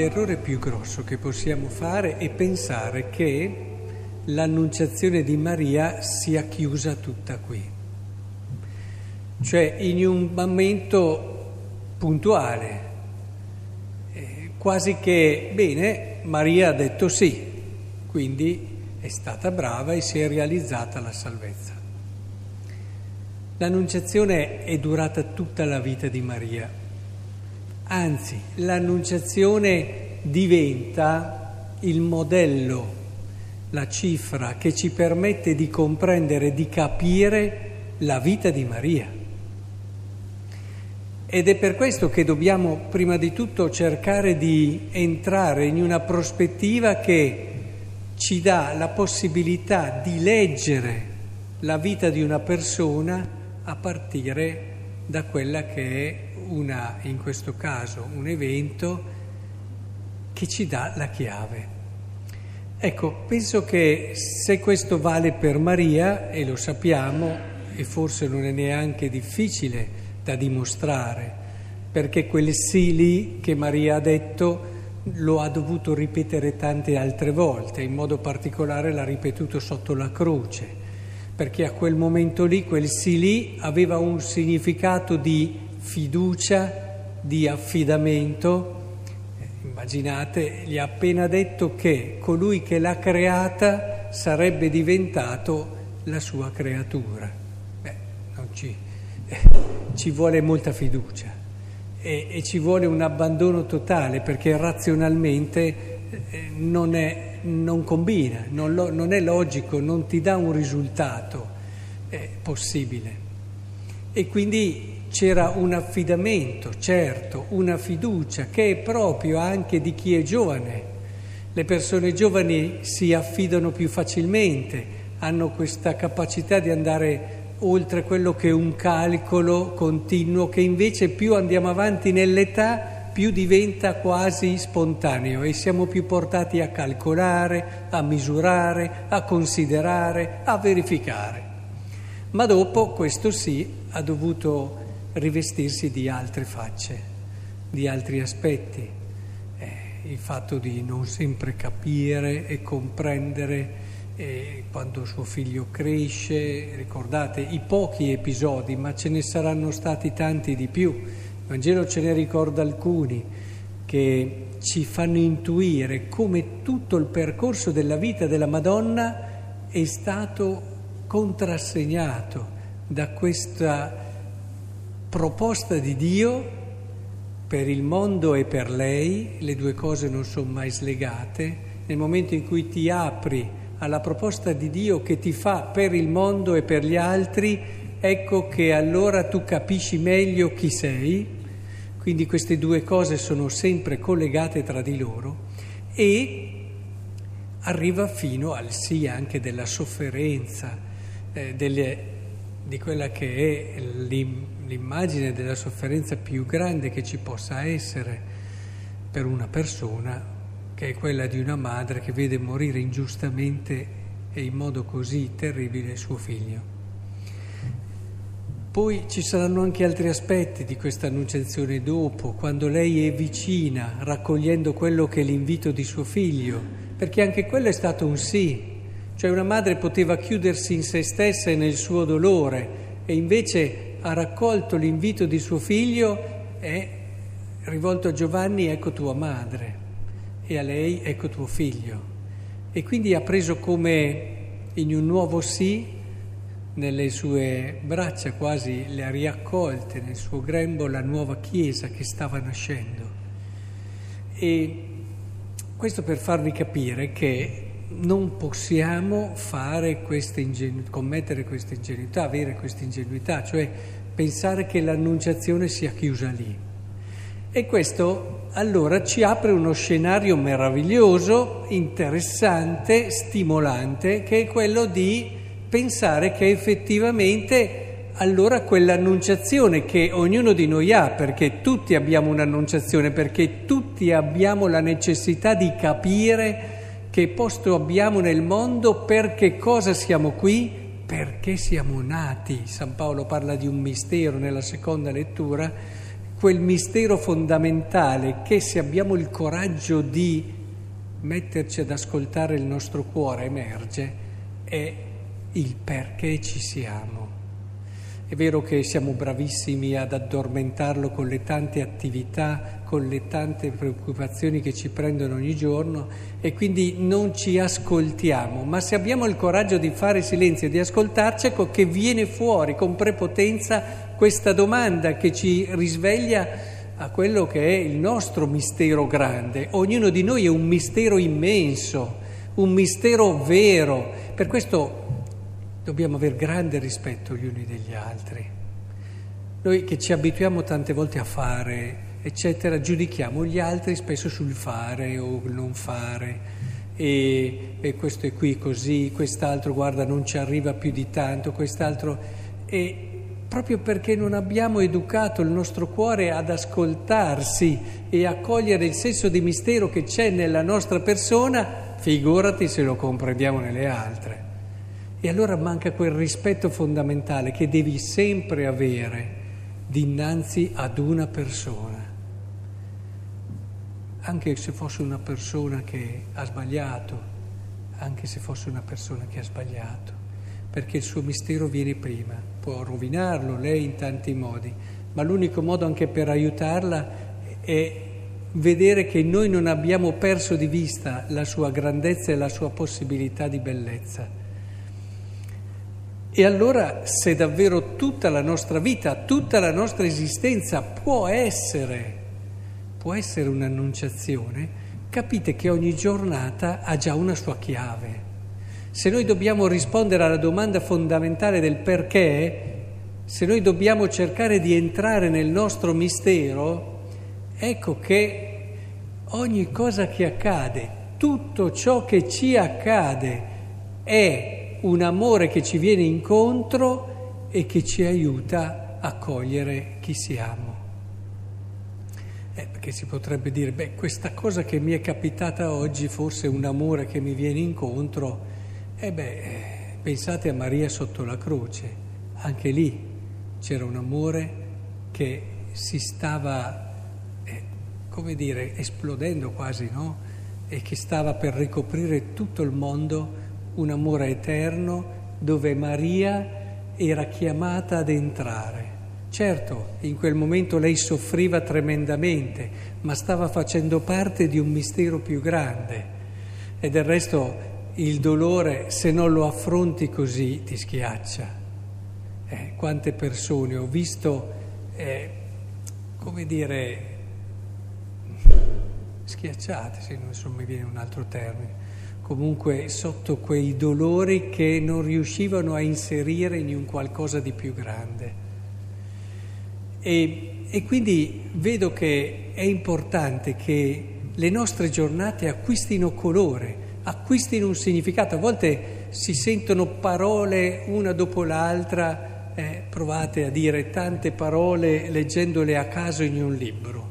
L'errore più grosso che possiamo fare è pensare che l'annunciazione di Maria sia chiusa tutta qui. Cioè in un momento puntuale, eh, quasi che, bene, Maria ha detto sì, quindi è stata brava e si è realizzata la salvezza. L'annunciazione è durata tutta la vita di Maria Anzi, l'annunciazione diventa il modello, la cifra che ci permette di comprendere, di capire la vita di Maria. Ed è per questo che dobbiamo prima di tutto cercare di entrare in una prospettiva che ci dà la possibilità di leggere la vita di una persona a partire da quella che è una, in questo caso, un evento che ci dà la chiave. Ecco, penso che se questo vale per Maria, e lo sappiamo, e forse non è neanche difficile da dimostrare, perché quel sì lì che Maria ha detto lo ha dovuto ripetere tante altre volte, in modo particolare l'ha ripetuto sotto la croce, perché a quel momento lì, quel sì lì aveva un significato di fiducia, di affidamento. Eh, immaginate, gli ha appena detto che colui che l'ha creata sarebbe diventato la sua creatura. Beh, ci, eh, ci, vuole molta fiducia e, e, ci vuole un abbandono totale perché razionalmente eh, non, è, non, combina, non, lo, non, è logico, non ti dà un risultato possibile. E quindi c'era un affidamento, certo, una fiducia che è proprio anche di chi è giovane. Le persone giovani si affidano più facilmente, hanno questa capacità di andare oltre quello che è un calcolo continuo, che invece più andiamo avanti nell'età, più diventa quasi spontaneo e siamo più portati a calcolare, a misurare, a considerare, a verificare. Ma dopo questo sì ha dovuto rivestirsi di altre facce, di altri aspetti. Eh, il fatto di non sempre capire e comprendere eh, quando suo figlio cresce, ricordate i pochi episodi, ma ce ne saranno stati tanti di più. Il Vangelo ce ne ricorda alcuni che ci fanno intuire come tutto il percorso della vita della Madonna è stato contrassegnato da questa proposta di Dio per il mondo e per lei, le due cose non sono mai slegate, nel momento in cui ti apri alla proposta di Dio che ti fa per il mondo e per gli altri, ecco che allora tu capisci meglio chi sei, quindi queste due cose sono sempre collegate tra di loro e arriva fino al sì anche della sofferenza, eh, delle di quella che è l'immagine della sofferenza più grande che ci possa essere per una persona, che è quella di una madre che vede morire ingiustamente e in modo così terribile suo figlio. Poi ci saranno anche altri aspetti di questa annunciazione dopo, quando lei è vicina, raccogliendo quello che è l'invito di suo figlio, perché anche quello è stato un sì, cioè una madre poteva chiudersi in se stessa e nel suo dolore e invece ha raccolto l'invito di suo figlio e rivolto a Giovanni ecco tua madre e a lei ecco tuo figlio. E quindi ha preso come in un nuovo sì nelle sue braccia quasi le ha riaccolte nel suo grembo la nuova Chiesa che stava nascendo. E questo per farvi capire che non possiamo questa ingenu- commettere questa ingenuità, avere questa ingenuità, cioè pensare che l'annunciazione sia chiusa lì. E questo allora ci apre uno scenario meraviglioso, interessante, stimolante, che è quello di pensare che effettivamente allora quell'annunciazione che ognuno di noi ha, perché tutti abbiamo un'annunciazione, perché tutti abbiamo la necessità di capire che posto abbiamo nel mondo, per che cosa siamo qui, perché siamo nati. San Paolo parla di un mistero nella seconda lettura, quel mistero fondamentale che se abbiamo il coraggio di metterci ad ascoltare il nostro cuore emerge, è il perché ci siamo. È vero che siamo bravissimi ad addormentarlo con le tante attività, con le tante preoccupazioni che ci prendono ogni giorno e quindi non ci ascoltiamo, ma se abbiamo il coraggio di fare silenzio e di ascoltarci, ecco che viene fuori con prepotenza questa domanda che ci risveglia a quello che è il nostro mistero grande. Ognuno di noi è un mistero immenso, un mistero vero. Per questo dobbiamo avere grande rispetto gli uni degli altri. Noi che ci abituiamo tante volte a fare, eccetera, giudichiamo gli altri spesso sul fare o non fare. E, e questo è qui così, quest'altro guarda non ci arriva più di tanto, quest'altro... E proprio perché non abbiamo educato il nostro cuore ad ascoltarsi e a cogliere il senso di mistero che c'è nella nostra persona, figurati se lo comprendiamo nelle altre. E allora manca quel rispetto fondamentale che devi sempre avere dinanzi ad una persona. Anche se fosse una persona che ha sbagliato, anche se fosse una persona che ha sbagliato, perché il suo mistero viene prima. Può rovinarlo lei in tanti modi, ma l'unico modo anche per aiutarla è vedere che noi non abbiamo perso di vista la sua grandezza e la sua possibilità di bellezza e allora se davvero tutta la nostra vita, tutta la nostra esistenza può essere, può essere un'annunciazione, capite che ogni giornata ha già una sua chiave. Se noi dobbiamo rispondere alla domanda fondamentale del perché, se noi dobbiamo cercare di entrare nel nostro mistero, ecco che ogni cosa che accade, tutto ciò che ci accade è un amore che ci viene incontro e che ci aiuta a cogliere chi siamo. Eh, perché si potrebbe dire, beh, questa cosa che mi è capitata oggi, forse un amore che mi viene incontro, eh beh, pensate a Maria sotto la croce, anche lì c'era un amore che si stava, eh, come dire, esplodendo quasi, no? E che stava per ricoprire tutto il mondo un amore eterno dove Maria era chiamata ad entrare. Certo, in quel momento lei soffriva tremendamente, ma stava facendo parte di un mistero più grande. E del resto il dolore, se non lo affronti così, ti schiaccia. Eh, quante persone ho visto, eh, come dire, schiacciate, se non mi viene un altro termine comunque sotto quei dolori che non riuscivano a inserire in un qualcosa di più grande. E, e quindi vedo che è importante che le nostre giornate acquistino colore, acquistino un significato. A volte si sentono parole una dopo l'altra, eh, provate a dire tante parole leggendole a caso in un libro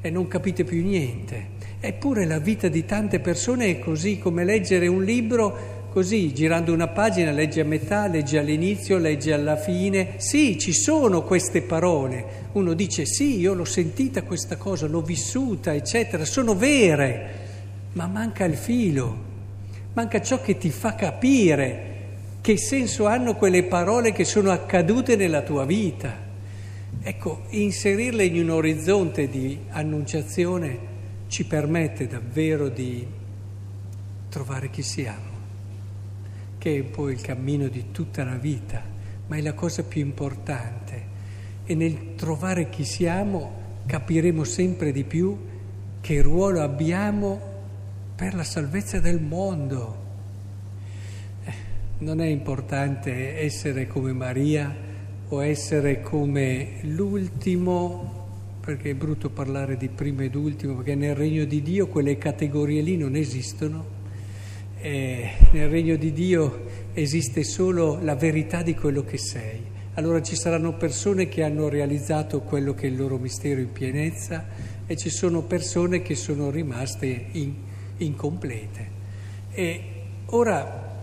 e non capite più niente. Eppure la vita di tante persone è così, come leggere un libro così, girando una pagina, leggi a metà, leggi all'inizio, leggi alla fine. Sì, ci sono queste parole. Uno dice sì, io l'ho sentita questa cosa, l'ho vissuta, eccetera, sono vere, ma manca il filo, manca ciò che ti fa capire che senso hanno quelle parole che sono accadute nella tua vita. Ecco, inserirle in un orizzonte di annunciazione ci permette davvero di trovare chi siamo, che è poi il cammino di tutta la vita, ma è la cosa più importante. E nel trovare chi siamo capiremo sempre di più che ruolo abbiamo per la salvezza del mondo. Eh, non è importante essere come Maria o essere come l'ultimo perché è brutto parlare di primo ed ultimo, perché nel regno di Dio quelle categorie lì non esistono. E nel regno di Dio esiste solo la verità di quello che sei. Allora ci saranno persone che hanno realizzato quello che è il loro mistero in pienezza e ci sono persone che sono rimaste in, incomplete. E ora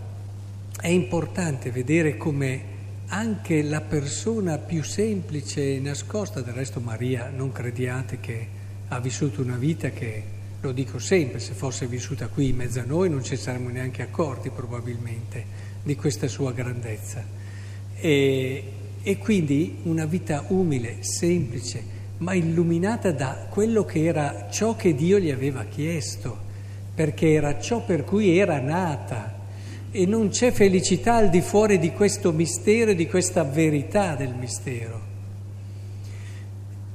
è importante vedere come anche la persona più semplice e nascosta, del resto Maria non crediate che ha vissuto una vita che, lo dico sempre, se fosse vissuta qui in mezzo a noi non ci saremmo neanche accorti probabilmente di questa sua grandezza. E, e quindi una vita umile, semplice, ma illuminata da quello che era ciò che Dio gli aveva chiesto, perché era ciò per cui era nata e non c'è felicità al di fuori di questo mistero e di questa verità del mistero.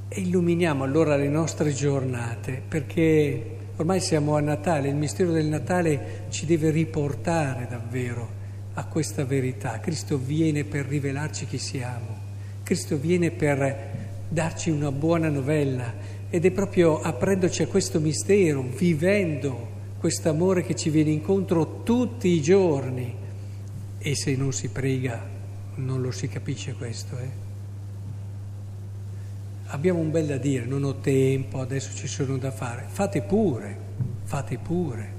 E illuminiamo allora le nostre giornate perché ormai siamo a Natale, il mistero del Natale ci deve riportare davvero a questa verità. Cristo viene per rivelarci chi siamo, Cristo viene per darci una buona novella ed è proprio aprendoci a questo mistero, vivendo questo amore che ci viene incontro tutti i giorni e se non si prega non lo si capisce questo. Eh? Abbiamo un bel da dire, non ho tempo, adesso ci sono da fare, fate pure, fate pure,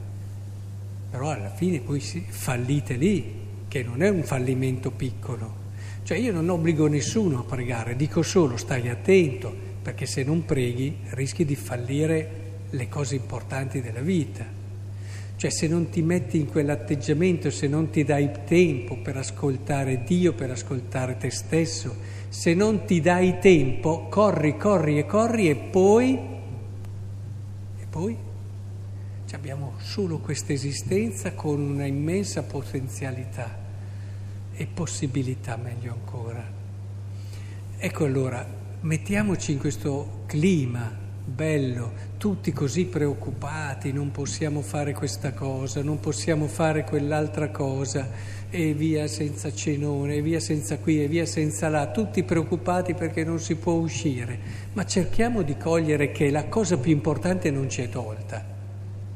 però alla fine poi fallite lì, che non è un fallimento piccolo. Cioè io non obbligo nessuno a pregare, dico solo stai attento, perché se non preghi rischi di fallire le cose importanti della vita. Cioè se non ti metti in quell'atteggiamento, se non ti dai tempo per ascoltare Dio, per ascoltare te stesso, se non ti dai tempo, corri, corri e corri e poi, e poi cioè abbiamo solo questa esistenza con una immensa potenzialità e possibilità, meglio ancora. Ecco allora, mettiamoci in questo clima bello, tutti così preoccupati, non possiamo fare questa cosa, non possiamo fare quell'altra cosa, e via senza cenone, e via senza qui, e via senza là, tutti preoccupati perché non si può uscire, ma cerchiamo di cogliere che la cosa più importante non ci è tolta.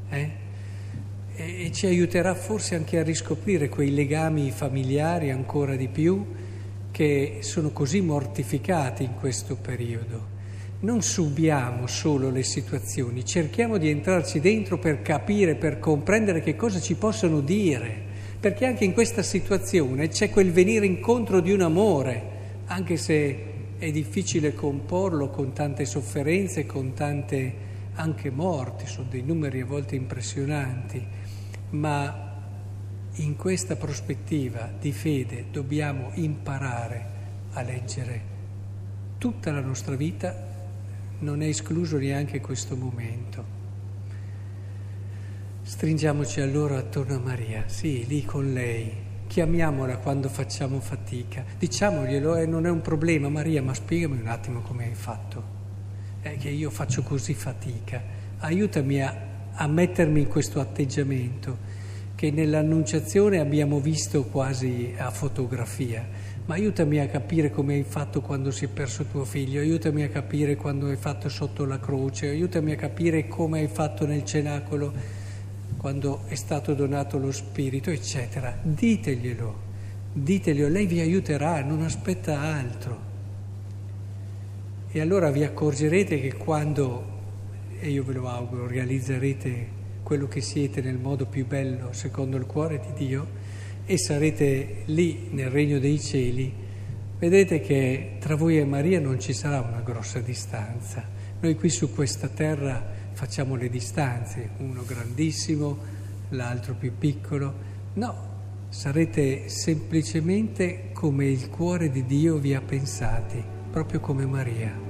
Eh? E, e ci aiuterà forse anche a riscoprire quei legami familiari ancora di più che sono così mortificati in questo periodo non subiamo solo le situazioni, cerchiamo di entrarci dentro per capire, per comprendere che cosa ci possono dire, perché anche in questa situazione c'è quel venire incontro di un amore, anche se è difficile comporlo con tante sofferenze, con tante anche morti, sono dei numeri a volte impressionanti, ma in questa prospettiva di fede dobbiamo imparare a leggere tutta la nostra vita non è escluso neanche questo momento. Stringiamoci allora attorno a Maria, sì, lì con lei, chiamiamola quando facciamo fatica, diciamoglielo, eh, non è un problema, Maria, ma spiegami un attimo come hai fatto, è che io faccio così fatica, aiutami a, a mettermi in questo atteggiamento che nell'annunciazione abbiamo visto quasi a fotografia ma aiutami a capire come hai fatto quando si è perso tuo figlio, aiutami a capire quando hai fatto sotto la croce, aiutami a capire come hai fatto nel cenacolo quando è stato donato lo Spirito, eccetera. Diteglielo, diteglielo, lei vi aiuterà, non aspetta altro. E allora vi accorgerete che quando, e io ve lo auguro, realizzerete quello che siete nel modo più bello secondo il cuore di Dio, e sarete lì nel regno dei cieli, vedrete che tra voi e Maria non ci sarà una grossa distanza. Noi qui su questa terra facciamo le distanze, uno grandissimo, l'altro più piccolo. No, sarete semplicemente come il cuore di Dio vi ha pensati, proprio come Maria.